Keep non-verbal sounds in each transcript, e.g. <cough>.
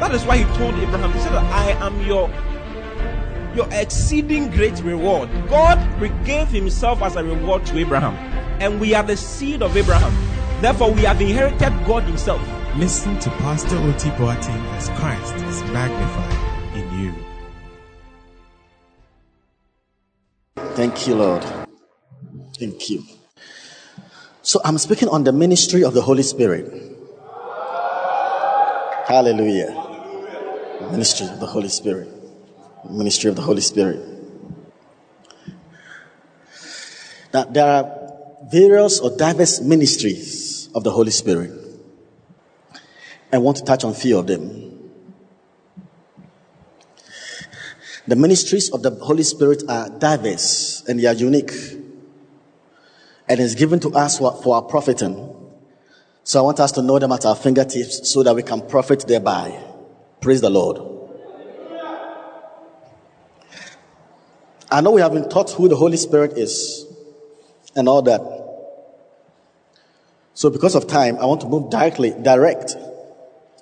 that is why He told Abraham, He said, I am your your exceeding great reward. God gave Himself as a reward to Abraham, and we are the seed of Abraham. Therefore, we have inherited God Himself. Listen to Pastor Oti Boateng as Christ is magnified in you. Thank you, Lord. Thank you. So I'm speaking on the ministry of the Holy Spirit. Hallelujah. Ministry of the Holy Spirit. Ministry of the Holy Spirit. Now, there are various or diverse ministries of the Holy Spirit. I want to touch on a few of them. The ministries of the Holy Spirit are diverse and they are unique. And it's given to us for our profiting. So I want us to know them at our fingertips so that we can profit thereby. Praise the Lord. I know we have been taught who the Holy Spirit is and all that. So because of time, I want to move directly, direct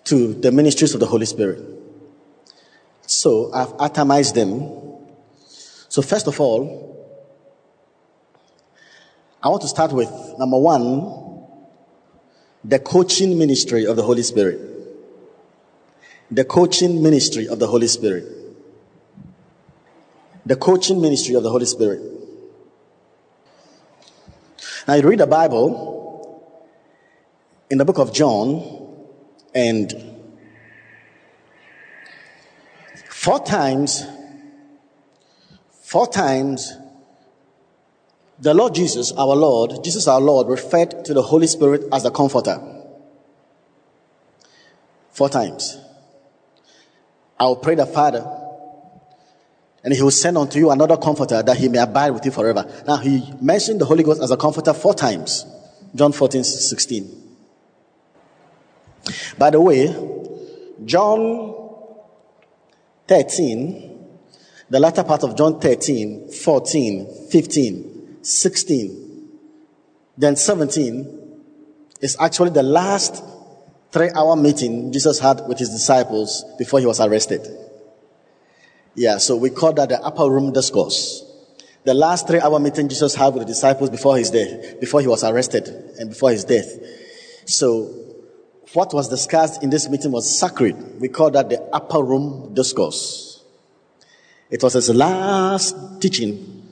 to the ministries of the Holy Spirit. So I've atomized them. So first of all, I want to start with number one, the coaching ministry of the Holy Spirit. The coaching ministry of the Holy Spirit. The coaching ministry of the Holy Spirit. Now you read the Bible in the book of John and four times, four times, the Lord Jesus, our Lord, Jesus our Lord, referred to the Holy Spirit as the comforter. Four times. I will pray the Father, and he will send unto you another comforter that he may abide with you forever. Now, he mentioned the Holy Ghost as a comforter four times. John 14, 16. By the way, John 13, the latter part of John 13, 14, 15, 16, then 17 is actually the last three hour meeting Jesus had with his disciples before he was arrested. Yeah, so we call that the upper room discourse. The last three hour meeting Jesus had with the disciples before his death, before he was arrested and before his death. So what was discussed in this meeting was sacred. We call that the upper room discourse. It was his last teaching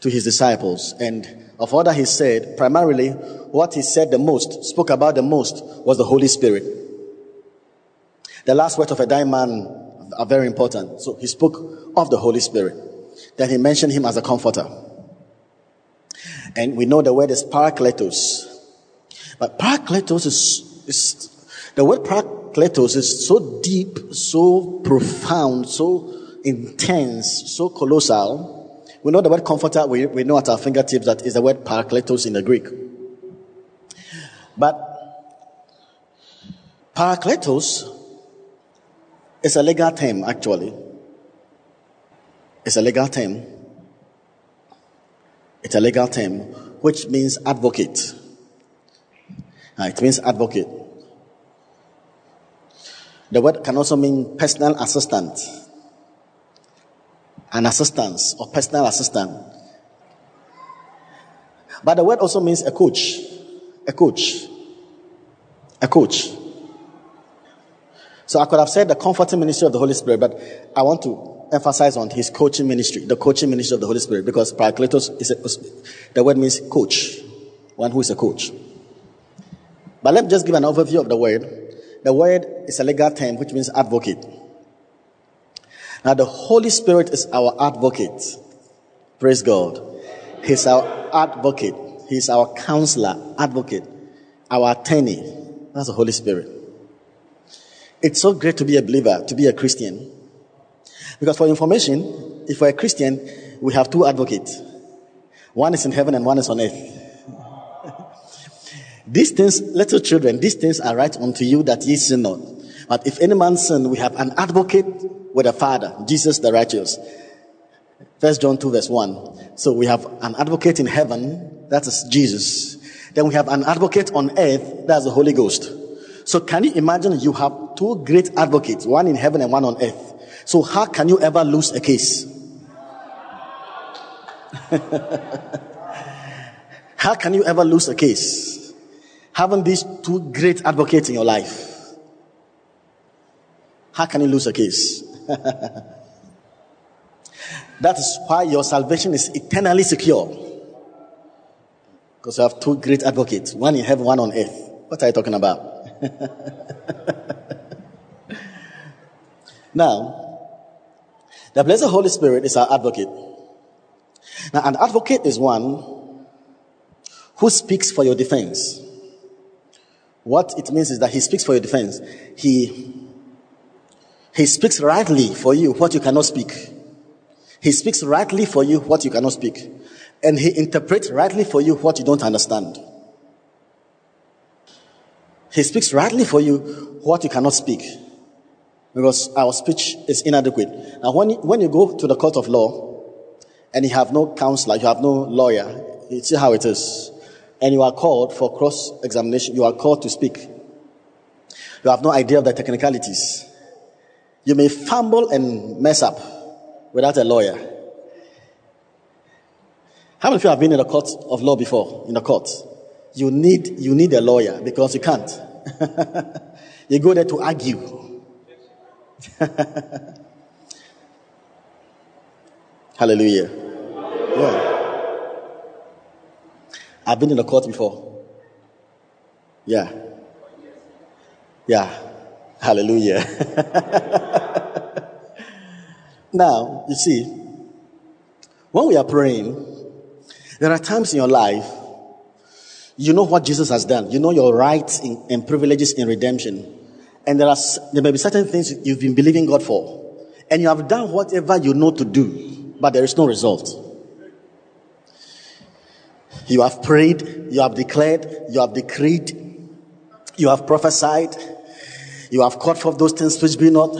to his disciples. And of all that he said, primarily what he said the most, spoke about the most, was the Holy Spirit. The last words of a dying man are very important. So he spoke of the Holy Spirit. Then he mentioned him as a comforter. And we know the word is parakletos. But parakletos is, is the word parakletos is so deep, so profound, so intense, so colossal. We know the word comforter, we, we know at our fingertips that is the word parakletos in the Greek. But parakletos is a legal term, actually. It's a legal term. It's a legal term, which means advocate. Uh, it means advocate. The word can also mean personal assistant, an assistance or personal assistant. But the word also means a coach, a coach, a coach. So I could have said the comforting ministry of the Holy Spirit, but I want to emphasize on his coaching ministry, the coaching ministry of the Holy Spirit, because Parakletos is a, the word means coach, one who is a coach. But let me just give an overview of the word. The word is a legal term which means advocate. Now the Holy Spirit is our advocate. Praise God. He's our advocate. He's our counselor, advocate, our attorney. That's the Holy Spirit. It's so great to be a believer, to be a Christian. Because for information, if we're a Christian, we have two advocates. One is in heaven and one is on earth. <laughs> these things, little children, these things are right unto you that ye sin not. But if any man sin, we have an advocate with the father, Jesus the righteous. First John 2 verse 1. So we have an advocate in heaven, that is Jesus. Then we have an advocate on earth, that's the Holy Ghost. So can you imagine you have two great advocates, one in heaven and one on earth. So how can you ever lose a case? <laughs> how can you ever lose a case? Having these two great advocates in your life. How can you lose a case? <laughs> that is why your salvation is eternally secure. Because you have two great advocates, one in heaven, one on earth. What are you talking about? <laughs> now, the blessed Holy Spirit is our advocate. Now, an advocate is one who speaks for your defense. What it means is that he speaks for your defense. He, he speaks rightly for you what you cannot speak. He speaks rightly for you what you cannot speak and he interprets rightly for you what you don't understand. He speaks rightly for you what you cannot speak because our speech is inadequate. Now, when you, when you go to the court of law and you have no counselor, you have no lawyer, you see how it is, and you are called for cross examination, you are called to speak. You have no idea of the technicalities. You may fumble and mess up without a lawyer. How many of you have been in a court of law before? In a court, you need you need a lawyer because you can't. <laughs> you go there to argue. <laughs> Hallelujah. Yeah. I've been in a court before. Yeah. Yeah. Hallelujah. <laughs> now, you see, when we are praying, there are times in your life, you know what Jesus has done. You know your rights in, and privileges in redemption. And there are, there may be certain things you've been believing God for. And you have done whatever you know to do, but there is no result. You have prayed, you have declared, you have decreed, you have prophesied, you have called for those things which be not.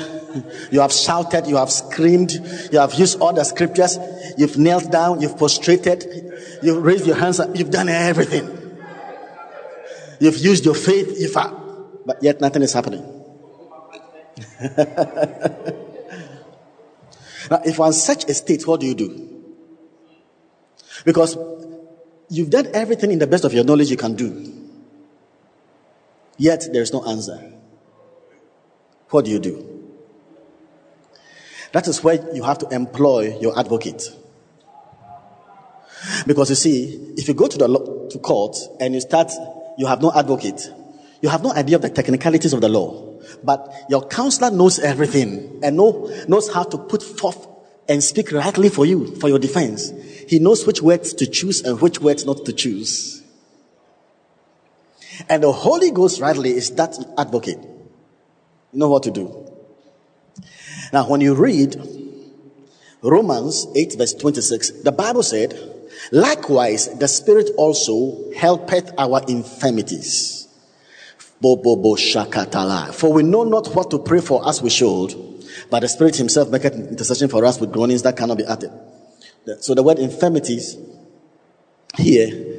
You have shouted, you have screamed, you have used all the scriptures, you've knelt down, you've prostrated, You've raised your hands. You've done everything. You've used your faith. You've, but yet nothing is happening. <laughs> now, if you're in such a state, what do you do? Because you've done everything in the best of your knowledge you can do. Yet there is no answer. What do you do? That is where you have to employ your advocate. Because you see, if you go to the to court and you start, you have no advocate, you have no idea of the technicalities of the law. But your counselor knows everything and know, knows how to put forth and speak rightly for you, for your defense. He knows which words to choose and which words not to choose. And the Holy Ghost rightly is that advocate. You know what to do. Now, when you read Romans 8 verse 26, the Bible said, Likewise, the Spirit also helpeth our infirmities. For we know not what to pray for as we should, but the Spirit Himself maketh intercession for us with groanings that cannot be uttered. So the word infirmities here,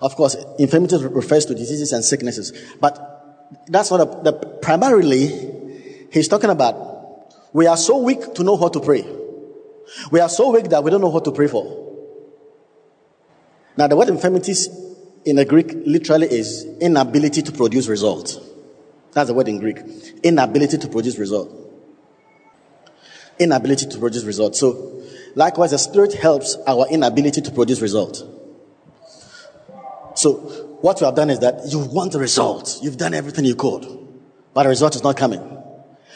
of course, infirmities refers to diseases and sicknesses, but that's what a, the, primarily he's talking about. We are so weak to know what to pray. We are so weak that we don't know what to pray for. Now, the word infirmities in the Greek literally is inability to produce results. That's the word in Greek. Inability to produce result. Inability to produce result. So, likewise, the Spirit helps our inability to produce result. So, what you have done is that you want the result. You've done everything you could, but the result is not coming.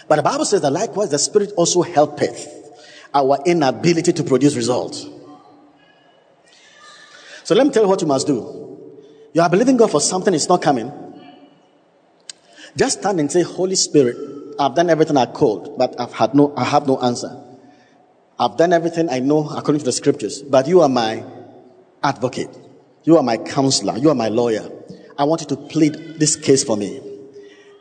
But the Bible says that likewise, the Spirit also helpeth our inability to produce results. So let me tell you what you must do. You are believing God for something, it's not coming. Just stand and say, Holy Spirit, I've done everything I could, but I've had no, I have no answer. I've done everything I know according to the scriptures, but you are my advocate. You are my counselor. You are my lawyer. I want you to plead this case for me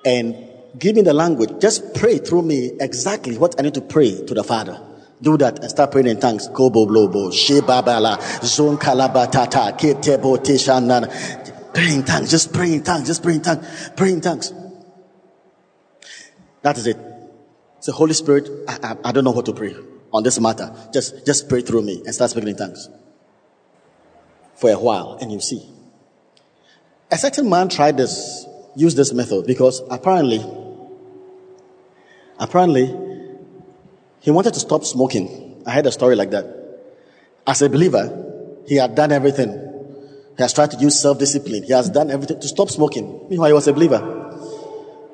and give me the language. Just pray through me exactly what I need to pray to the Father. Do that and start praying in tongues. Kobo blobo, shebabala, zon kalabatata, ketebo tishanan. Pray in tongues. Just pray in tongues. Just pray in tongues. Pray in tongues. That is it. So Holy Spirit, I, I, I don't know what to pray on this matter. Just, just pray through me and start speaking in tongues for a while, and you see. A certain man tried this, used this method because apparently, apparently, he wanted to stop smoking. I heard a story like that. As a believer, he had done everything. He has tried to use self-discipline. He has done everything to stop smoking. Meanwhile, he was a believer.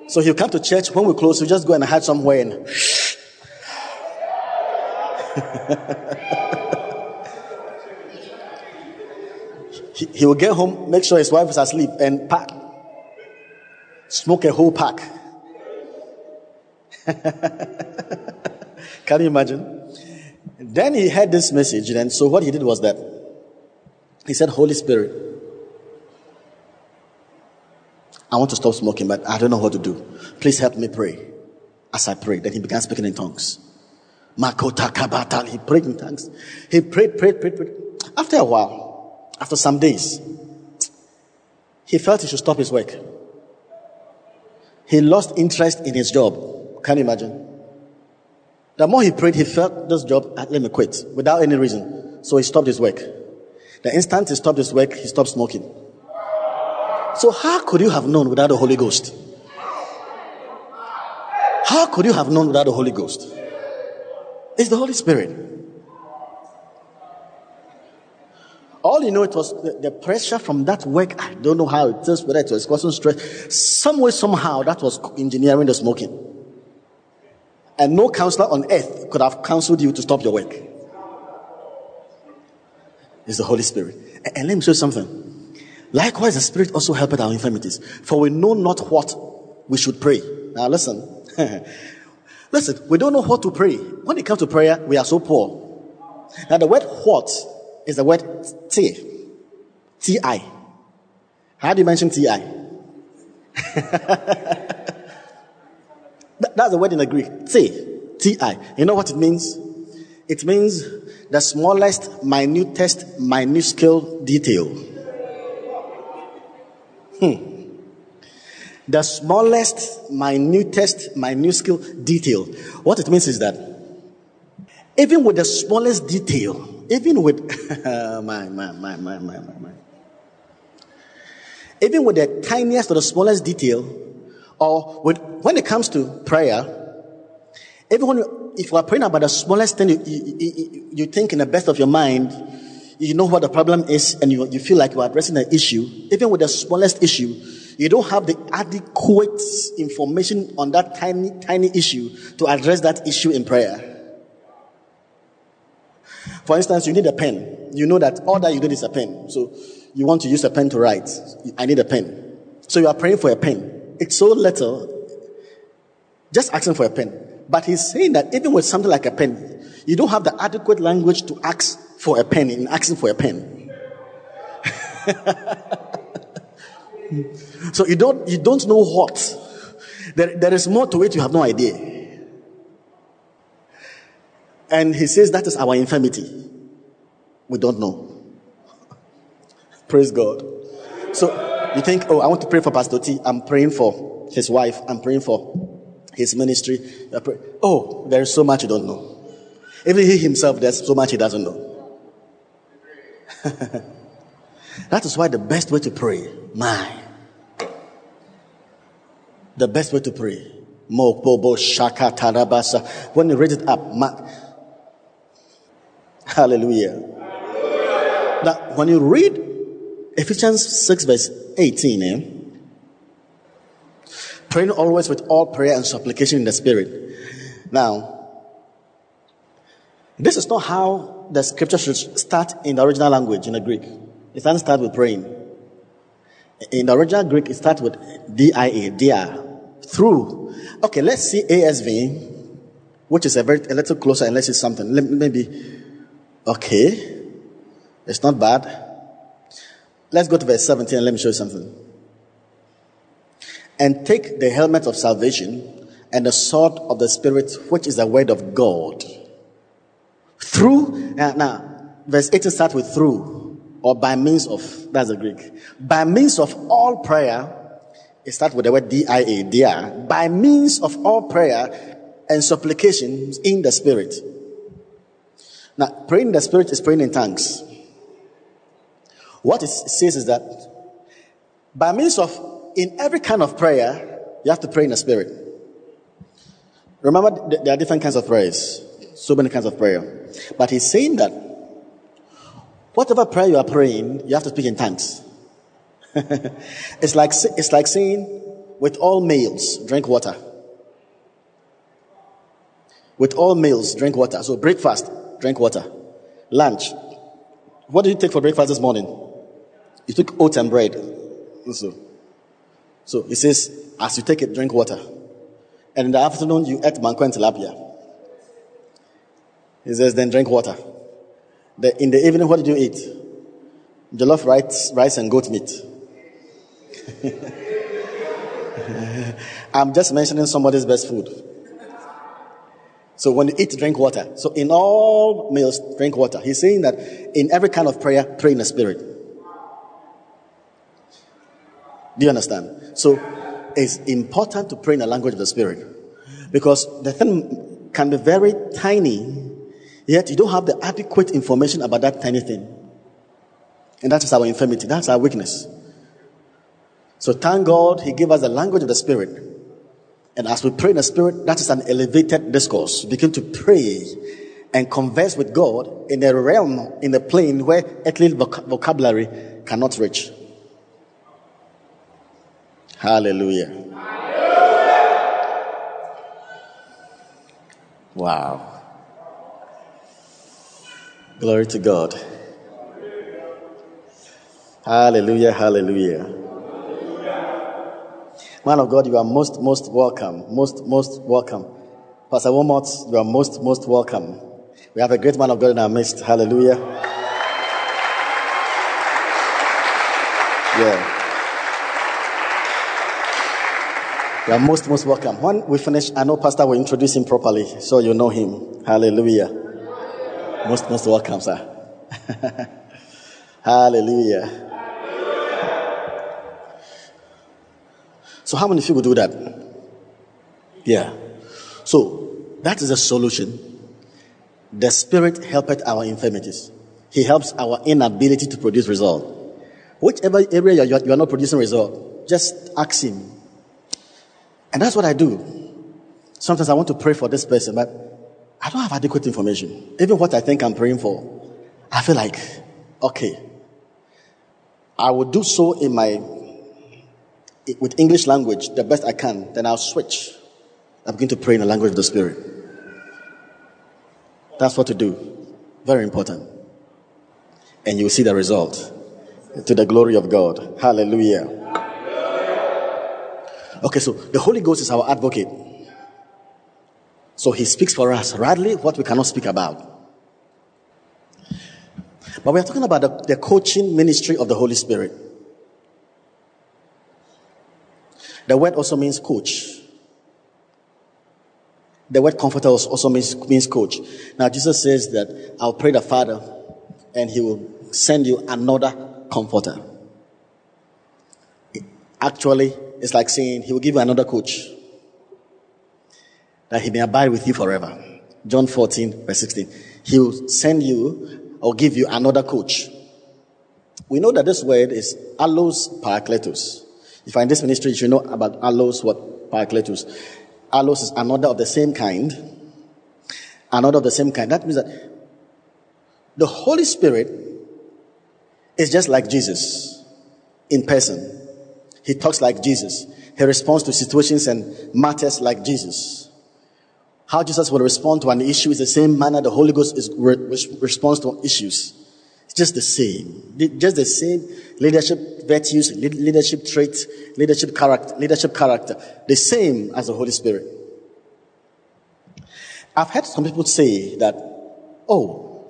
So he'll come to church. When we close, he'll just go and hide somewhere and <laughs> <laughs> he, he will get home, make sure his wife is asleep, and pack. Smoke a whole pack. <laughs> Can you imagine? Then he had this message, and so what he did was that he said, Holy Spirit, I want to stop smoking, but I don't know what to do. Please help me pray. As I prayed, then he began speaking in tongues. Makota kabatal. He prayed in tongues. He prayed, prayed, prayed, prayed. After a while, after some days, he felt he should stop his work. He lost interest in his job. Can you imagine? The more he prayed, he felt this job, ah, let me quit without any reason. So he stopped his work. The instant he stopped his work, he stopped smoking. So how could you have known without the Holy Ghost? How could you have known without the Holy Ghost? It's the Holy Spirit. All you know, it was the, the, pressure from that work. I don't know how it is, whether it was causing stress. Some way, somehow, that was engineering the smoking. And no counselor on earth could have counseled you to stop your work. It's the Holy Spirit. And, and let me show you something. Likewise, the Spirit also helped our infirmities. For we know not what we should pray. Now listen. <laughs> Listen, we don't know what to pray. When it comes to prayer, we are so poor. Now, the word what is the word T. T-I. How do you mention T-I? <laughs> That's the word in the Greek. T. T-I. You know what it means? It means the smallest, minutest, minuscule detail. Hmm the smallest, minutest, minuscule detail. What it means is that even with the smallest detail, even with <laughs> my, my, my, my, my, my, even with the tiniest or the smallest detail, or with, when it comes to prayer, even you, if you are praying about the smallest thing, you, you, you, think in the best of your mind, you know what the problem is, and you, you feel like you are addressing the issue. Even with the smallest issue, you don't have the adequate information on that tiny, tiny issue to address that issue in prayer. For instance, you need a pen. You know that all that you need is a pen. So you want to use a pen to write. I need a pen. So you are praying for a pen. It's so little. Just asking for a pen. But he's saying that even with something like a pen, you don't have the adequate language to ask for a pen in asking for a pen. <laughs> So you don't, you don't know what. There, there is more to it, you have no idea. And he says that is our infirmity. We don't know. <laughs> Praise God. So you think, oh, I want to pray for Pastor T. I'm praying for his wife. I'm praying for his ministry. Oh, there is so much you don't know. Even he himself, there's so much he doesn't know. <laughs> that is why the best way to pray, my, the best way to pray. When you read it up, <laughs> hallelujah. Now, when you read Ephesians 6 verse 18, eh? praying always with all prayer and supplication in the spirit. Now, this is not how the scripture should start in the original language in the Greek. It doesn't start with praying. In the original Greek, it starts with D-I-A, dia. through. Okay, let's see ASV, which is a very a little closer, and let's see something. Maybe, okay, it's not bad. Let's go to verse 17 and let me show you something. And take the helmet of salvation and the sword of the Spirit, which is the word of God. Through, uh, now, verse 18 starts with through, or by means of, that's the Greek. By means of all prayer, it starts with the word D-I-A, dia, by means of all prayer and supplications in the Spirit. Now, praying in the Spirit is praying in tongues. What it says is that by means of, in every kind of prayer, you have to pray in the Spirit. Remember, there are different kinds of prayers, so many kinds of prayer. But he's saying that whatever prayer you are praying, you have to speak in tongues. <laughs> it's like it's like saying, with all meals, drink water. With all meals, drink water. So breakfast, drink water. Lunch. What did you take for breakfast this morning? You took oats and bread. So, so he says, as you take it, drink water. And in the afternoon, you ate banku and tilapia. He says, then drink water. The, in the evening, what did you eat? Jollof rice, rice and goat meat. <laughs> I'm just mentioning somebody's best food. So when you eat, drink water. So in all meals, drink water. He's saying that in every kind of prayer, pray in the spirit. Do you understand? So it's important to pray in the language of the Spirit because the thing can be very tiny, yet you don't have the adequate information about that tiny thing. And that is our infirmity, that's our weakness. So thank God He gave us the language of the Spirit. And as we pray in the Spirit, that is an elevated discourse. Begin to pray and converse with God in a realm, in a plane where earthly vocabulary cannot reach. Hallelujah. Wow. Glory to God. Hallelujah, hallelujah. Man of God, you are most, most welcome. Most, most welcome. Pastor Wilmot, you are most, most welcome. We have a great man of God in our midst. Hallelujah. Yeah. You are most, most welcome. When we finish, I know Pastor will introduce him properly so you know him. Hallelujah. Most, most welcome, sir. <laughs> Hallelujah. So, how many people do that? Yeah. So, that is a solution. The Spirit helpeth our infirmities. He helps our inability to produce result. Whichever area you are, you are not producing result, just ask Him and that's what I do. Sometimes I want to pray for this person, but I don't have adequate information. Even what I think I'm praying for, I feel like, okay, I will do so in my, with English language the best I can, then I'll switch. I begin to pray in the language of the Spirit. That's what to do. Very important. And you'll see the result to the glory of God. Hallelujah. Okay, so the Holy Ghost is our advocate. So he speaks for us, rightly, what we cannot speak about. But we are talking about the, the coaching ministry of the Holy Spirit. The word also means coach. The word comforter also means, means coach. Now, Jesus says that I'll pray the Father and he will send you another comforter. Actually, it's like saying he will give you another coach that he may abide with you forever. John 14, verse 16. He will send you or give you another coach. We know that this word is allos parakletos. If in this ministry, you should know about allos, what parakletos. Allos is another of the same kind. Another of the same kind. That means that the Holy Spirit is just like Jesus in person. He talks like Jesus. He responds to situations and matters like Jesus. How Jesus will respond to an issue is the same manner the Holy Ghost is re- responds to issues. It's just the same. Just the same leadership virtues, leadership traits, leadership character, leadership character, the same as the Holy Spirit. I've heard some people say that, oh,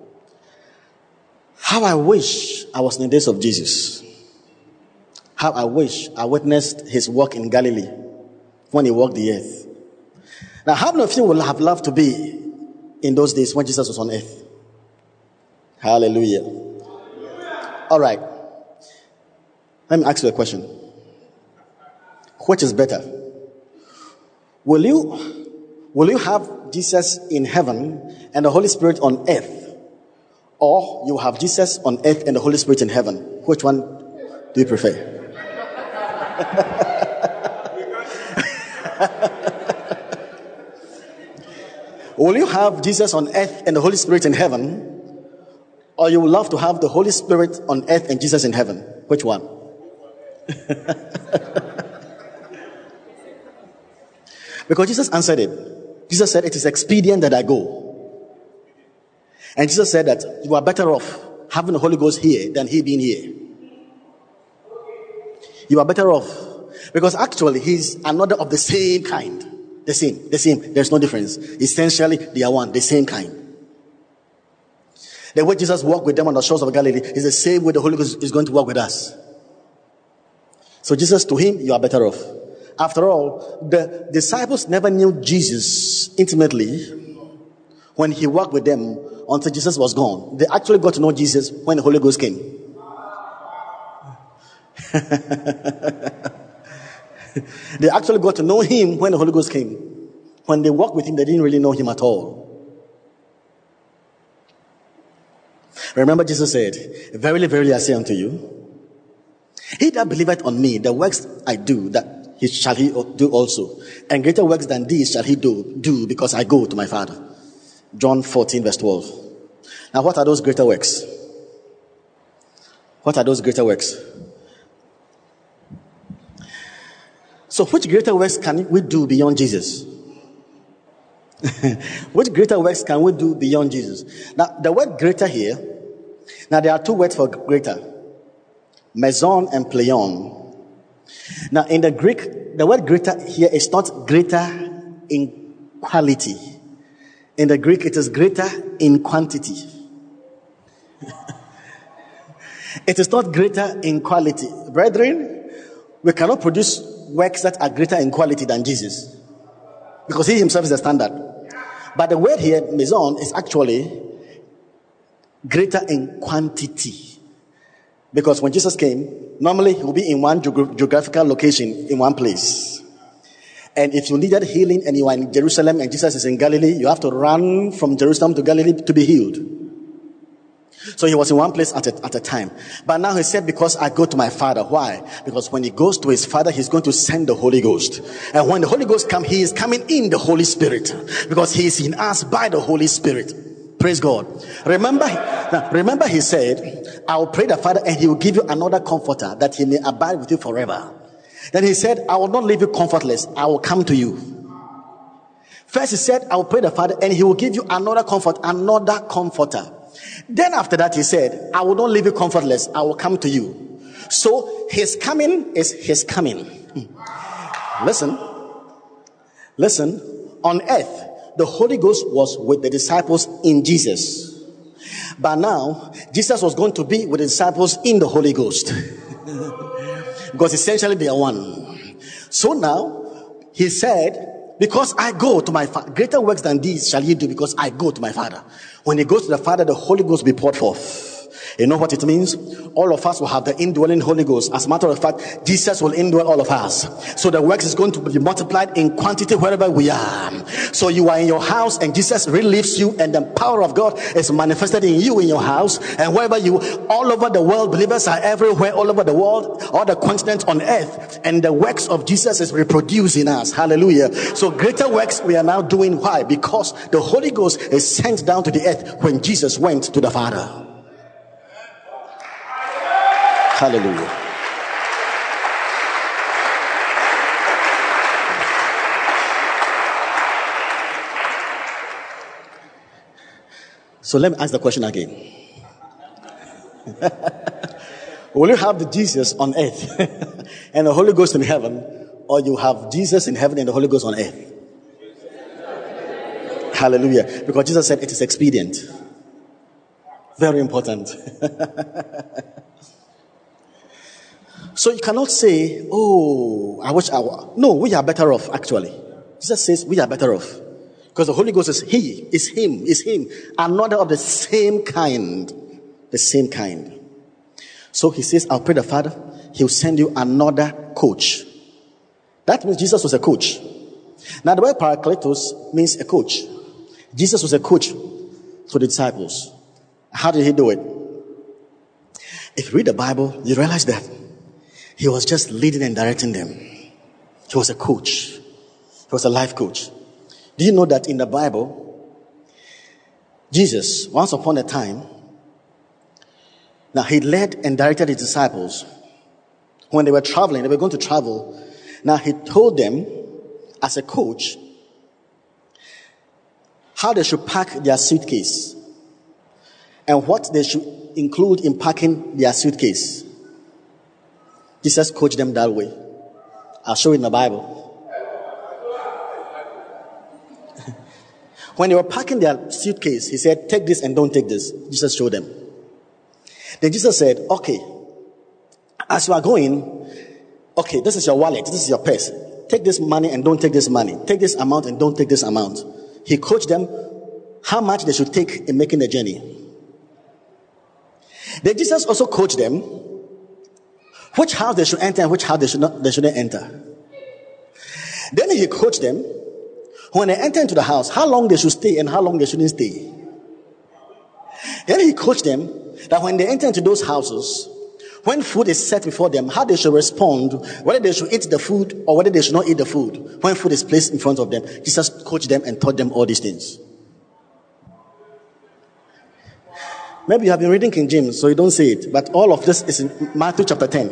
how I wish I was in the days of Jesus. How I wish I witnessed his work in Galilee when he walked the earth. Now, how many of you would have loved to be in those days when Jesus was on earth? Hallelujah. All right. Let me ask you a question. Which is better? Will you, will you have Jesus in heaven and the Holy Spirit on earth? Or you have Jesus on earth and the Holy Spirit in heaven? Which one do you prefer? <laughs> will you have Jesus on earth and the Holy Spirit in heaven? Or you would love to have the Holy Spirit on earth and Jesus in heaven? Which one? <laughs> because Jesus answered it. Jesus said, It is expedient that I go. And Jesus said that you are better off having the Holy Ghost here than he being here. You are better off. Because actually, he's another of the same kind. The same, the same. There's no difference. Essentially, they are one, the same kind. The way Jesus walked with them on the shores of Galilee is the same way the Holy Ghost is going to walk with us. So Jesus, to him, you are better off. After all, the disciples never knew Jesus intimately when he walked with them until Jesus was gone. They actually got to know Jesus when the Holy Ghost came. <laughs> they actually got to know him when the Holy Ghost came. When they walked with him, they didn't really know him at all. Remember, Jesus said, Verily, verily, I say unto you, he that believeth on me, the works I do, that he shall he do also. And greater works than these shall he do, do because I go to my Father. John 14, verse 12. Now, what are those greater works? What are those greater works? So, which greater works can we do beyond Jesus? <laughs> which greater works can we do beyond Jesus? Now, the word greater here now, there are two words for greater meizon and pleion. Now, in the Greek, the word greater here is not greater in quality. In the Greek, it is greater in quantity. <laughs> it is not greater in quality. Brethren, we cannot produce works that are greater in quality than Jesus because he himself is the standard. But the word here, meizon, is actually greater in quantity. Because when Jesus came, normally he would be in one geographical location, in one place. And if you needed healing and you are in Jerusalem and Jesus is in Galilee, you have to run from Jerusalem to Galilee to be healed. So he was in one place at a, at a time. But now he said, because I go to my father. Why? Because when he goes to his father, he's going to send the Holy Ghost. And when the Holy Ghost comes, he is coming in the Holy Spirit. Because he is in us by the Holy Spirit. Praise God. Remember, remember he said, I will pray the Father and he will give you another comforter that he may abide with you forever. Then he said, I will not leave you comfortless. I will come to you. First he said, I will pray the Father and he will give you another comfort, another comforter. Then after that he said, I will not leave you comfortless. I will come to you. So his coming is his coming. Hmm. Listen, listen, on earth, the Holy Ghost was with the disciples in Jesus. But now, Jesus was going to be with the disciples in the Holy Ghost. <laughs> because essentially they are one. So now, he said, because I go to my Father, greater works than these shall you do because I go to my Father. When he goes to the Father, the Holy Ghost will be poured forth. You know what it means? All of us will have the indwelling Holy Ghost. As a matter of fact, Jesus will indwell all of us. So the works is going to be multiplied in quantity wherever we are. So you are in your house and Jesus relieves you and the power of God is manifested in you in your house. And wherever you, all over the world, believers are everywhere, all over the world, all the continents on earth. And the works of Jesus is reproduced in us. Hallelujah. So greater works we are now doing. Why? Because the Holy Ghost is sent down to the earth when Jesus went to the Father. Hallelujah. So let me ask the question again. <laughs> Will you have the Jesus on earth <laughs> and the Holy Ghost in heaven, or you have Jesus in heaven and the Holy Ghost on earth? Hallelujah. Because Jesus said it is expedient. Very important. <laughs> so you cannot say, Oh, I wish I were. No, we are better off, actually. Jesus says we are better off. Because the Holy Ghost is He, is Him, is Him. Another of the same kind. The same kind. So He says, I'll pray the Father, He'll send you another coach. That means Jesus was a coach. Now, the word Parakletos means a coach. Jesus was a coach to the disciples. How did he do it? If you read the Bible, you realize that he was just leading and directing them. He was a coach. He was a life coach. Do you know that in the Bible, Jesus, once upon a time, now he led and directed his disciples when they were traveling, they were going to travel. Now he told them as a coach how they should pack their suitcase and what they should include in packing their suitcase. Jesus coached them that way. I'll show you in the Bible. <laughs> when they were packing their suitcase, he said, Take this and don't take this. Jesus showed them. Then Jesus said, Okay, as you are going, okay, this is your wallet, this is your purse. Take this money and don't take this money. Take this amount and don't take this amount. He coached them how much they should take in making the journey. Then Jesus also coached them which house they should enter and which house they should not they shouldn't enter. Then he coached them when they enter into the house, how long they should stay and how long they shouldn't stay. Then he coached them that when they enter into those houses, when food is set before them, how they should respond, whether they should eat the food or whether they should not eat the food. When food is placed in front of them, Jesus coached them and taught them all these things. Maybe you have been reading King James, so you don't see it, but all of this is in Matthew chapter 10.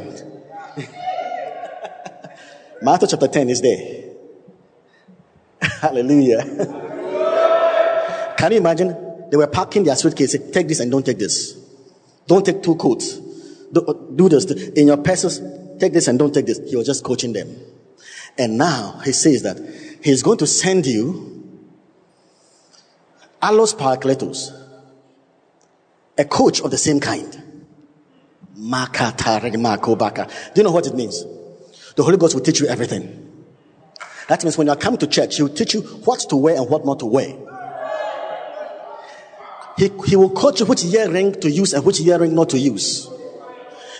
<laughs> Matthew chapter 10 is there. <laughs> Hallelujah. <laughs> Can you imagine? They were packing their suitcase. Take this and don't take this. Don't take two coats. Do, uh, do this. In your purses, take this and don't take this. He was just coaching them. And now he says that he's going to send you allos parakletos a coach of the same kind. Do you know what it means? The Holy Ghost will teach you everything. That means when you are coming to church, He will teach you what to wear and what not to wear. He, he will coach you which earring to use and which earring not to use.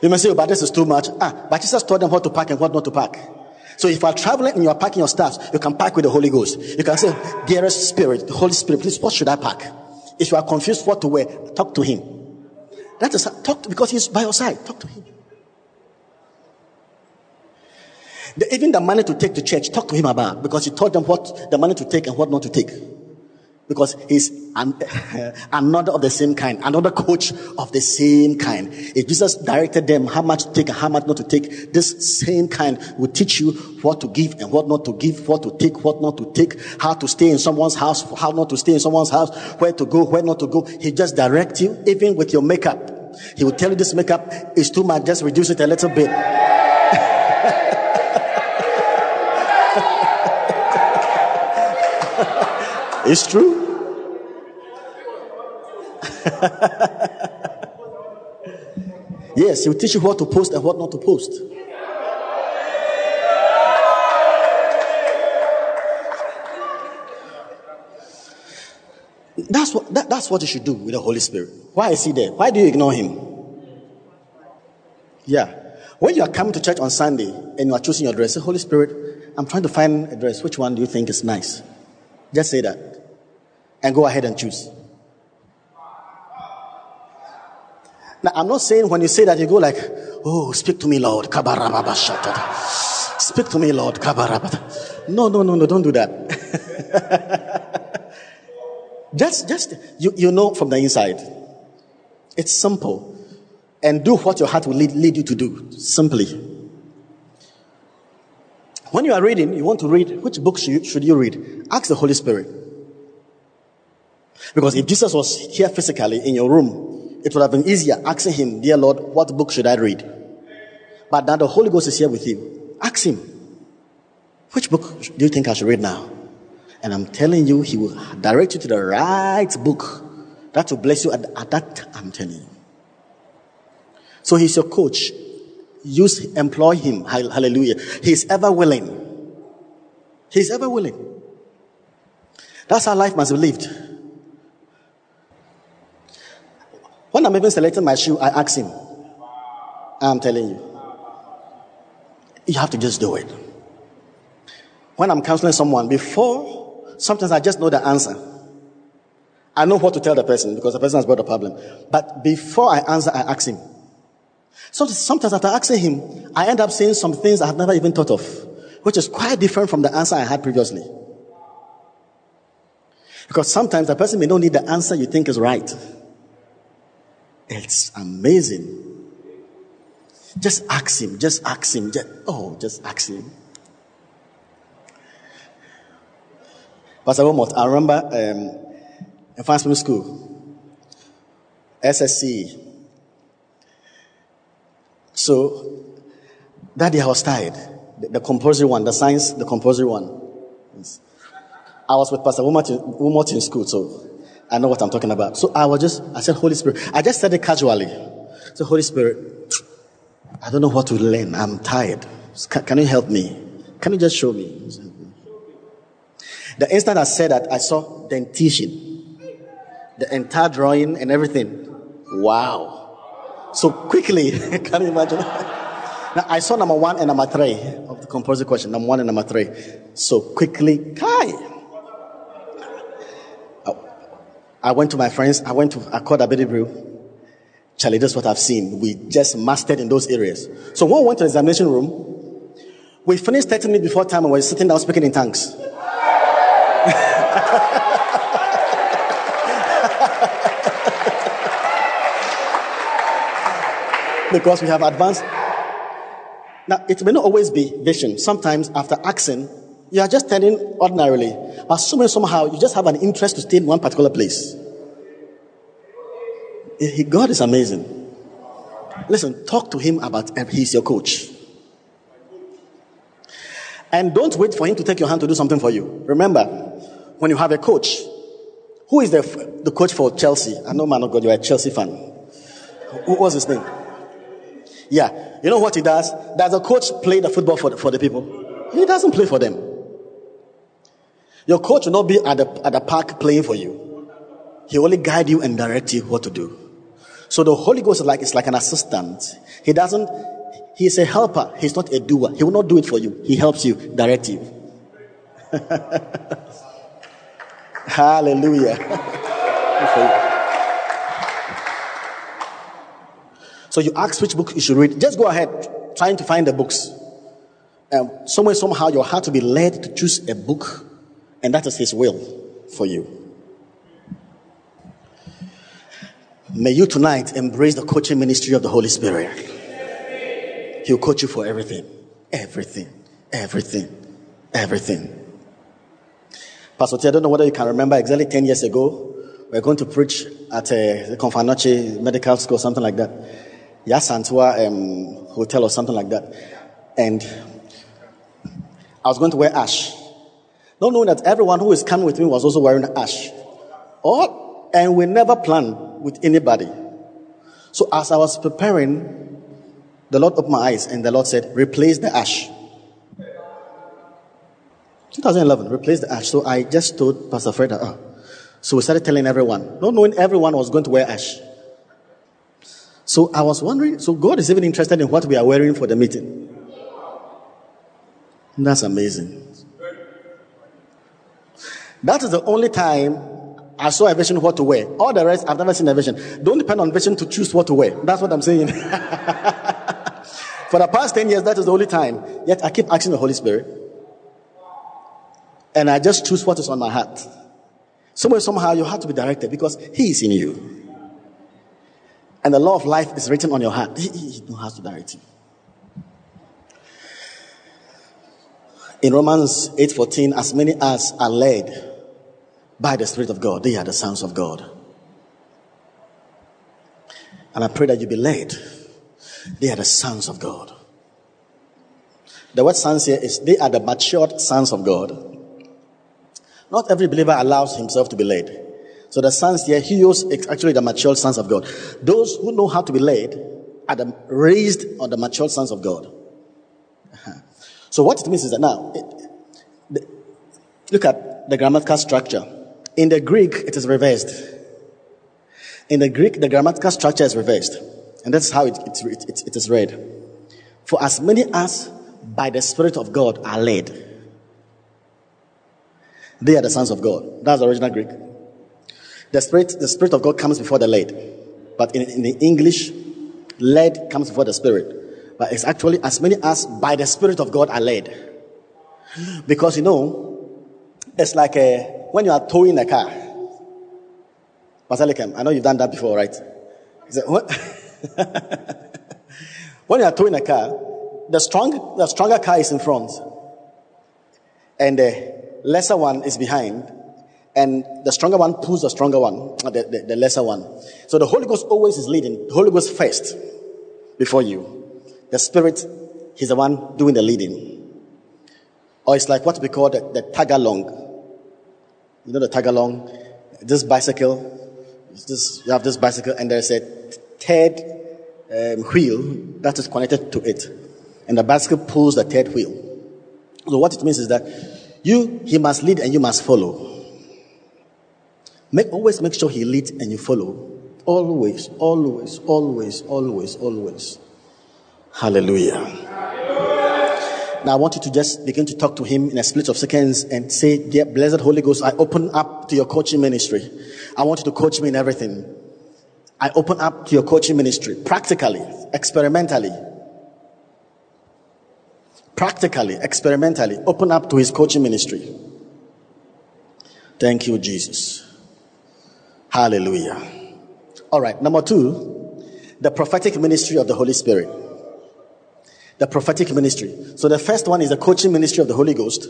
You may say, oh, but this is too much. Ah, but Jesus taught them what to pack and what not to pack. So if you are traveling and you are packing your stuff, you can pack with the Holy Ghost. You can say, dearest spirit, the Holy Spirit, please, what should I pack? If you are confused what to wear, talk to him. That is talk to, because he's by your side. Talk to him. The, even the money to take to church, talk to him about because he taught them what the money to take and what not to take because he's an, <laughs> another of the same kind, another coach of the same kind. If Jesus directed them how much to take and how much not to take, this same kind will teach you what to give and what not to give, what to take, what not to take, how to stay in someone's house, how not to stay in someone's house, where to go, where not to go. He just directs you, even with your makeup. He will tell you this makeup is too much, just reduce it a little bit. <laughs> It's true. <laughs> yes, he'll teach you what to post and what not to post. That's what, that, that's what you should do with the Holy Spirit. Why is he there? Why do you ignore him? Yeah. When you are coming to church on Sunday and you are choosing your dress, say, Holy Spirit, I'm trying to find a dress. Which one do you think is nice? Just say that and go ahead and choose. Now, I'm not saying when you say that you go like, oh, speak to me, Lord. Speak to me, Lord. No, no, no, no, don't do that. <laughs> just, just, you, you know from the inside. It's simple. And do what your heart will lead, lead you to do. Simply. When you are reading, you want to read, which book should you, should you read? Ask the Holy Spirit. Because if Jesus was here physically in your room, it would have been easier asking him, Dear Lord, what book should I read? But now the Holy Ghost is here with you. Ask him, Which book do you think I should read now? And I'm telling you, he will direct you to the right book that will bless you at, at that. I'm telling you. So he's your coach. Use, employ him. Hallelujah. He's ever willing. He's ever willing. That's how life must be lived. When I'm even selecting my shoe, I ask him. I'm telling you. You have to just do it. When I'm counseling someone, before, sometimes I just know the answer. I know what to tell the person because the person has got a problem. But before I answer, I ask him. So sometimes after asking him, I end up saying some things I have never even thought of, which is quite different from the answer I had previously. Because sometimes the person may not need the answer you think is right. It's amazing. Just ask him, just ask him, just, oh, just ask him. Pastor Wilmot, I remember um, in Fast School, SSC. So that day I was tired. The, the compulsory one, the science, the compulsory one. I was with Pastor Wilmot in, in school, so I know what I'm talking about. So I was just, I said, Holy Spirit. I just said it casually. So Holy Spirit, I don't know what to learn. I'm tired. Can, you help me? Can you just show me? The instant I said that, I saw dentition. The entire drawing and everything. Wow. So quickly, <laughs> can you imagine? now I saw number one and number three of the composite question. Number one and number three. So quickly, Kai. I went to my friends. I went to Accord Brew. Charlie, that's what I've seen. We just mastered in those areas. So when we went to the examination room, we finished 30 minutes before time and we were sitting down speaking in tongues. <laughs> because we have advanced. Now, it may not always be vision. Sometimes after asking, you are just telling ordinarily, assuming somehow you just have an interest to stay in one particular place. God is amazing. Listen, talk to him about eh, he's your coach. And don't wait for him to take your hand to do something for you. Remember, when you have a coach, who is the, the coach for Chelsea? I know, man of God, you're a Chelsea fan. Who was his name? Yeah. You know what he does? Does a coach play the football for for the people? He doesn't play for them. Your coach will not be at the, at the park playing for you. He only guide you and direct you what to do. So the Holy Ghost is like, it's like an assistant. He doesn't, he's a helper. He's not a doer. He will not do it for you. He helps you, direct you. <laughs> Hallelujah. <laughs> so you ask which book you should read. Just go ahead, trying to find the books. Um, somewhere, somehow, your heart to be led to choose a book, and that is His will for you. May you tonight embrace the coaching ministry of the Holy Spirit. He'll coach you for everything. Everything. Everything. Everything. Pastor T, I don't know whether you can remember exactly 10 years ago, we are going to preach at a Komfo Anokye Medical School, something like that. Yasantua um, Hotel or something like that. And I was going to wear ash. Not knowing that everyone who is coming with me was also wearing ash. All, and we never planned with anybody. So as I was preparing, the Lord opened my eyes and the Lord said, replace the ash. 2011, replace the ash. So I just told Pastor Fred, oh. so we started telling everyone, not knowing everyone was going to wear ash. So I was wondering, so God is even interested in what we are wearing for the meeting. That's amazing. That is the only time I saw a vision what to wear. All the rest, I've never seen a vision. Don't depend on vision to choose what to wear. That's what I'm saying. <laughs> For the past 10 years, that is the only time. Yet I keep asking the Holy Spirit. And I just choose what is on my heart. Somewhere, somehow, you have to be directed because He is in you. And the law of life is written on your heart. He, he knows how to direct you. In Romans 8:14, as many as are led by the Spirit of God. They are the sons of God. And I pray that you be led. They are the sons of God. The word sons here is they are the matured sons of God. Not every believer allows himself to be led. So the sons here, he is actually the matured sons of God. Those who know how to be led are the raised on the matured sons of God. <laughs> So what it means is that now, look at the grammatical structure. In the Greek, it is reversed. In the Greek, the grammatical structure is reversed. And that's how it, it, it, it is read. For as many as by the Spirit of God are led, they are the sons of God. That's the original Greek. The Spirit, the Spirit of God comes before the led. But in, in the English, led comes before the Spirit. But it's actually as many as by the Spirit of God are led. Because you know, it's like a, when you are towing a car Pastor Lekem, I know you've done that before, right? <laughs> When you are towing a car, the strong, the stronger car is in front, and the lesser one is behind, and the stronger one pulls the stronger one, uh, the, the, the lesser one. So the Holy Ghost always is leading. The Holy Ghost first before you. The Spirit, He's the one doing the leading. Or it's like what we call the, the. You know the tag along? This bicycle, this, you have this bicycle and there's a third um, wheel that is connected to it. And the bicycle pulls the third wheel. So what it means is that you, he must lead and you must follow. Make, always make sure he leads and you follow. Always, always, always, always, always. Hallelujah. Now I want you to just begin to talk to him in a split of seconds and say, Dear blessed Holy Ghost, I open up to your coaching ministry. I want you to coach me in everything. I open up to your coaching ministry practically, experimentally. Practically, experimentally, open up to his coaching ministry. Thank you, Jesus. Hallelujah. All right, number two, the prophetic ministry of the Holy Spirit the prophetic ministry. So the first one is the coaching ministry of the Holy Ghost.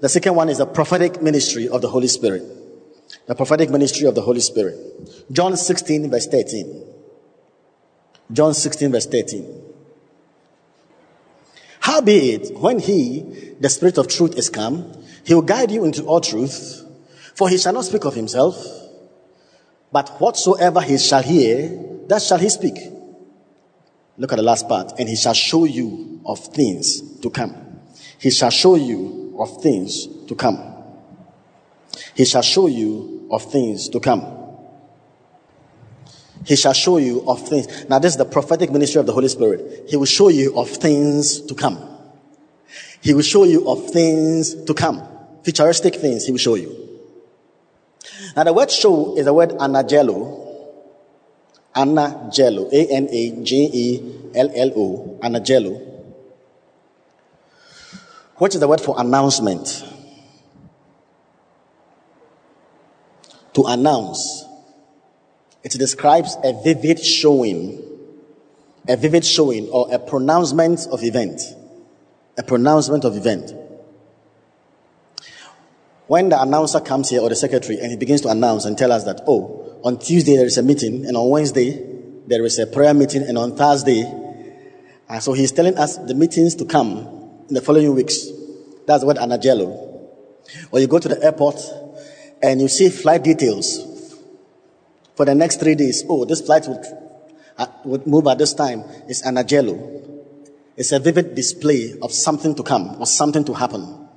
The second one is the prophetic ministry of the Holy Spirit. The prophetic ministry of the Holy Spirit. John 16 verse 13. John 16 verse 13. Howbeit, when he, the Spirit of truth, is come, he will guide you into all truth, for he shall not speak of himself, but whatsoever he shall hear, that shall he speak Look at the last part. And he shall show you of things to come. He shall show you of things to come. He shall show you of things to come. He shall show you of things. Now, this is the prophetic ministry of the Holy Spirit. He will show you of things to come. He will show you of things to come. Futuristic things he will show you. Now, the word show is the word anagelo, Anagelo, A N A J E L L O, Anagelo, which is the word for announcement. To announce. It describes a vivid showing, a vivid showing or a pronouncement of event. A pronouncement of event. When the announcer comes here or the secretary and he begins to announce and tell us that, oh, on Tuesday there is a meeting, and on Wednesday there is a prayer meeting, and on Thursday, and so he's telling us the meetings to come in the following weeks. That's what Anagelo. Or you go to the airport and you see flight details for the next three days. Oh, this flight would, uh, would move at this time. It's Anagelo. It's a vivid display of something to come or something to happen.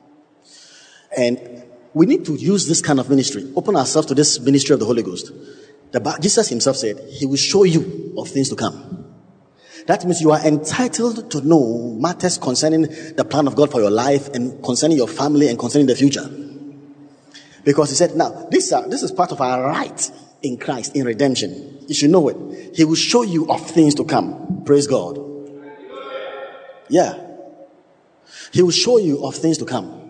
And we need to use this kind of ministry, open ourselves to this ministry of the Holy Ghost. The, Jesus himself said, He will show you of things to come. That means you are entitled to know matters concerning the plan of God for your life and concerning your family and concerning the future. Because he said, now, this, uh, this is part of our right in Christ, in redemption. You should know it. He will show you of things to come. Praise God. Yeah. He will show you of things to come.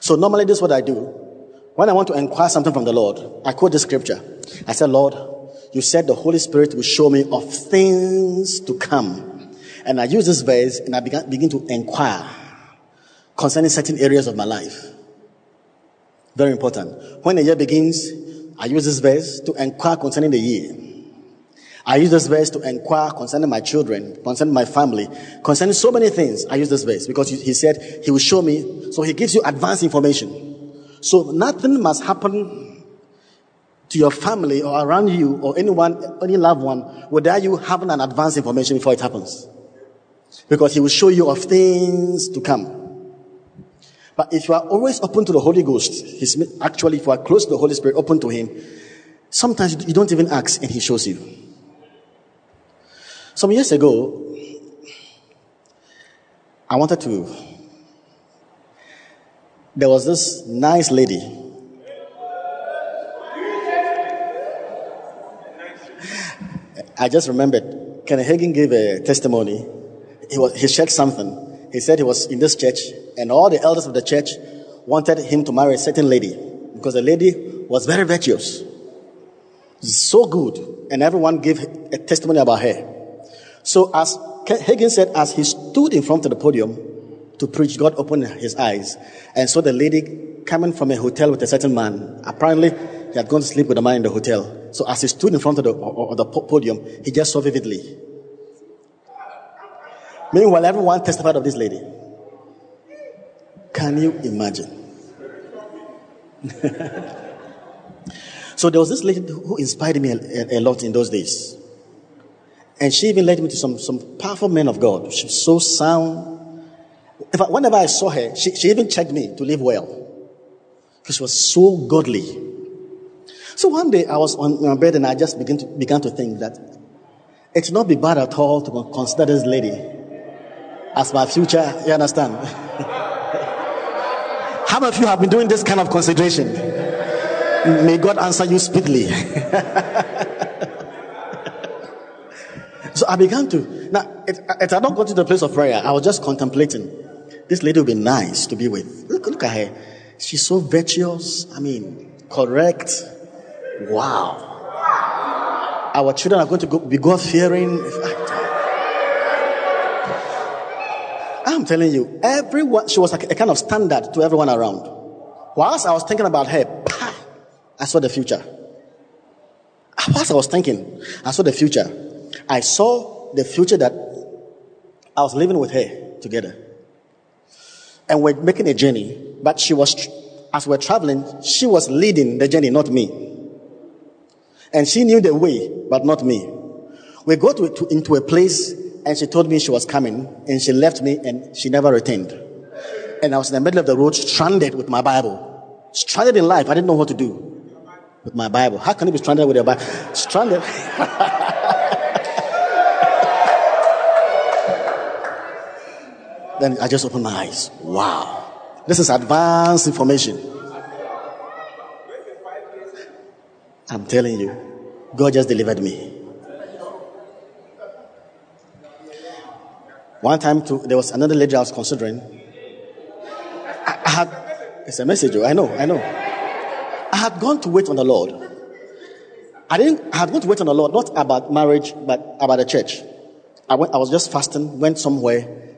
So normally this is what I do. When I want to inquire something from the Lord, I quote the scripture. I said, Lord, you said the Holy Spirit will show me of things to come. And I use this verse and I begin, begin to inquire concerning certain areas of my life. Very important. When the year begins, I use this verse to inquire concerning the year. I use this verse to inquire concerning my children, concerning my family, concerning so many things. I use this verse because he said he will show me. So he gives you advanced information. So nothing must happen to your family or around you or anyone, any loved one without you having an advanced information before it happens. Because he will show you of things to come. But if you are always open to the Holy Ghost, actually, if you are close to the Holy Spirit, open to him, sometimes you don't even ask and he shows you. Some years ago, I wanted to. There was this nice lady. I just remembered. Kenneth Hagin gave a testimony. He was he shared something. He said he was in this church, and all the elders of the church wanted him to marry a certain lady because the lady was very virtuous, so good, and everyone gave a testimony about her. So as Hagin said, as he stood in front of the podium to preach, God opened his eyes and saw the lady coming from a hotel with a certain man. Apparently, he had gone to sleep with a man in the hotel. So as he stood in front of the, the podium, he just saw vividly. Meanwhile, everyone testified of this lady. Can you imagine? <laughs> so there was this lady who inspired me a, a lot in those days. And she even led me to some, some powerful men of God. She was so sound. In Fact, whenever I saw her, she, she even checked me to live well. Because she was so godly. So one day I was on my bed and I just began to, began to think that it's not be bad at all to consider this lady as my future. You understand? <laughs> How many of you have been doing this kind of consideration? May God answer you speedily. <laughs> So I began to. Now, if, if I don't go to the place of prayer, I was just contemplating. This lady will be nice to be with. Look, look at her. She's so virtuous. I mean, correct. Wow. Our children are going to go, be God fearing. I'm telling you, everyone, she was like a kind of standard to everyone around. Whilst I was thinking about her, I saw the future. Whilst I was thinking, I saw the future. I saw the future that I was living with her together. And we're making a journey, but she was, as we're traveling, she was leading the journey, not me. And she knew the way, but not me. We got to, to, into a place and she told me she was coming and she left me and she never returned. And I was in the middle of the road, stranded with my Bible. Stranded in life. I didn't know what to do with my Bible. How can you be stranded with your Bible? Stranded. <laughs> Then I just opened my eyes. Wow. This is advanced information. I'm telling you, God just delivered me. One time, too, there was another lady I was considering. I, I had, it's a message, oh, I know, I know. I had gone to wait on the Lord. I didn't, I had gone to wait on the Lord, not about marriage, but about the church. I went, I was just fasting, went somewhere,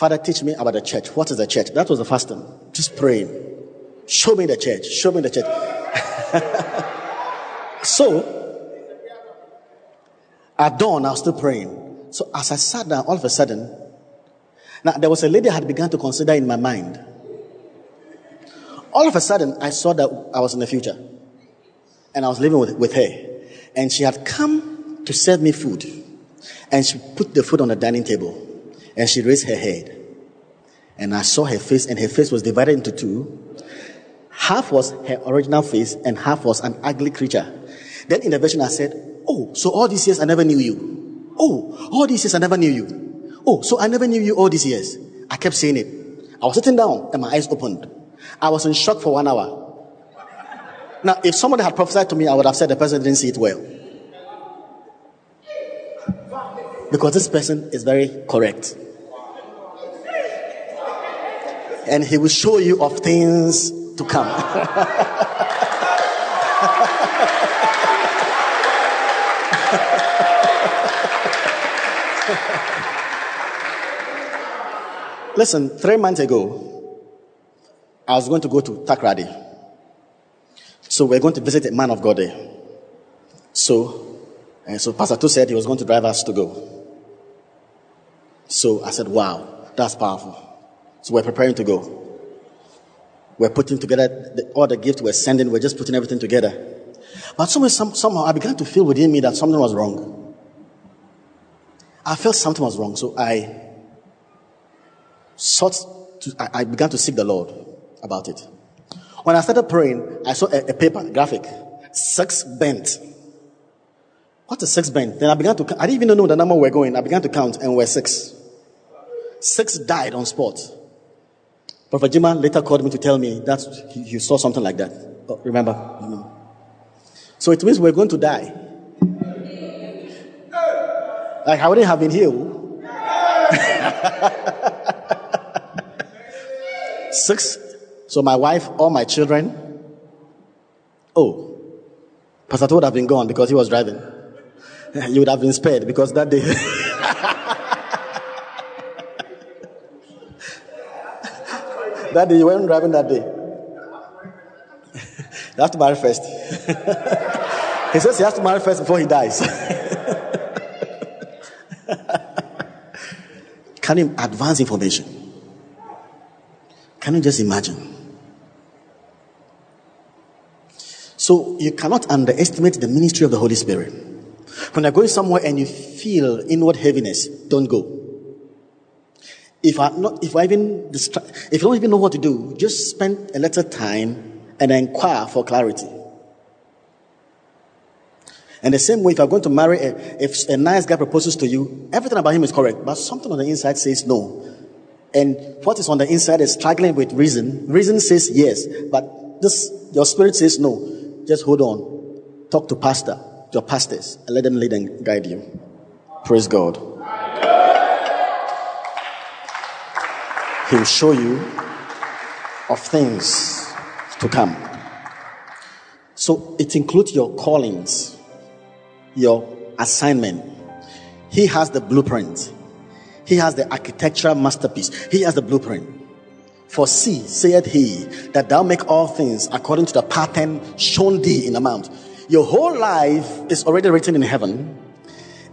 Father, teach me about the church. What is the church? That was the first thing. Just praying. Show me the church. Show me the church. <laughs> so, at dawn, I was still praying. So, as I sat down, all of a sudden, now there was a lady I had begun to consider in my mind. All of a sudden, I saw that I was in the future. And I was living with, with her. And she had come to serve me food. And she put the food on the dining table. And she raised her head. And I saw her face, and her face was divided into two. Half was her original face, and half was an ugly creature. Then in the vision, I said, Oh, so all these years I never knew you. Oh, all these years I never knew you. Oh, so I never knew you all these years. I kept saying it. I was sitting down, and my eyes opened. I was in shock for one hour. Now, if somebody had prophesied to me, I would have said the person didn't see it well. Because this person is very correct. And he will show you of things to come. <laughs> Listen, three months ago, I was going to go to Takoradi. So we're going to visit a man of God there. So And so Pastor Tu said he was going to drive us to go. So I said, wow, that's powerful. So we're preparing to go. We're putting together the, all the gifts we're sending. We're just putting everything together. But somehow, somehow I began to feel within me that something was wrong. I felt something was wrong. So I sought to, I, I began to seek the Lord about it. When I started praying, I saw a, a paper, a graphic, six bent. What's a six bent? Then I began to, I didn't even know the number we're going. I began to count and we're six. Six died on spot. Prophet Jima later called me to tell me that he, saw something like that. Oh, remember? So it means we're going to die. Like I wouldn't have been healed. <laughs> Six. So my wife, all my children. Oh, Pastor would have been gone because he was driving. <laughs> You would have been spared because that day. <laughs> that day you weren't driving that day. <laughs> you have to marry first. <laughs> he says he has to marry first before he dies. <laughs> Can you advance information? Can you just imagine? So you cannot underestimate the ministry of the Holy Spirit. When you're going somewhere and you feel inward heaviness, don't go. If I not, if I even distra- if you don't even know what to do, just spend a little time and inquire for clarity. And the same way, if you're going to marry, a, if a nice guy proposes to you, everything about him is correct, but something on the inside says no. And what is on the inside is struggling with reason. Reason says yes, but this, your spirit says no. Just hold on. Talk to pastor, your pastors, and let them lead and guide you. Praise God. He'll show you of things to come. So it includes your callings, your assignment. He has the blueprint. He has the architectural masterpiece. He has the blueprint. For see, saith he, that thou make all things according to the pattern shown thee in the mount. Your whole life is already written in heaven,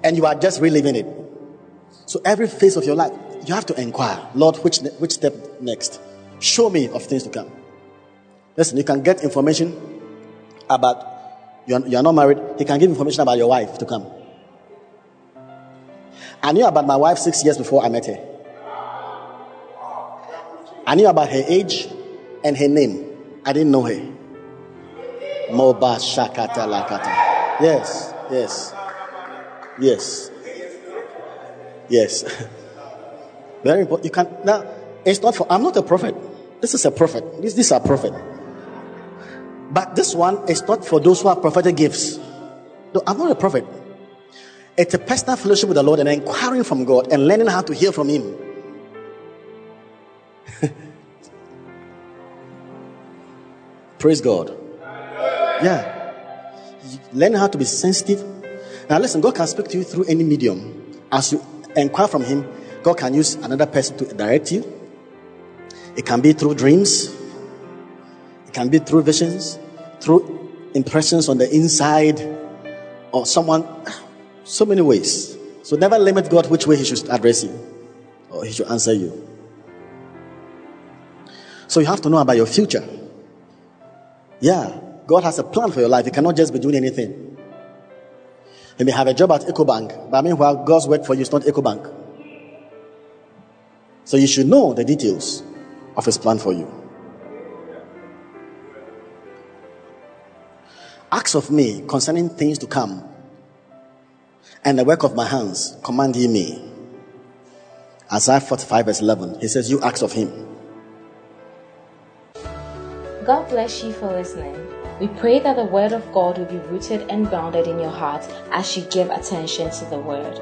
and you are just reliving it. So every phase of your life, you have to inquire, Lord, which which step next? Show me of things to come. Listen, you can get information about you are, you are not married. He can give information about your wife to come. I knew about my wife six years before I met her. I knew about her age and her name. I didn't know her. Moba Shakata Lakata. Yes, yes, yes, yes. <laughs> Very important. You can now. It's not for. I'm not a prophet. This is a prophet. This, this is a prophet. But this one is not for those who have prophetic gifts. No, I'm not a prophet. It's a personal fellowship with the Lord and inquiring from God and learning how to hear from Him. <laughs> Praise God. Yeah. Learn how to be sensitive. Now, listen, God can speak to you through any medium. As you inquire from Him, God can use another person to direct you. It can be through dreams, it can be through visions, through impressions on the inside, or someone <sighs> so many ways. So never limit God which way He should address you or He should answer you. So you have to know about your future. Yeah, God has a plan for your life. You cannot just be doing anything. You may have a job at Ecobank, but meanwhile, God's work for you is not Ecobank. So you should know the details of His plan for you. Ask of me concerning things to come and the work of my hands command ye me. Isaiah 45 verse 11. He says, You ask of him. God bless you for listening. We pray that the word of God will be rooted and grounded in your heart as you give attention to the word.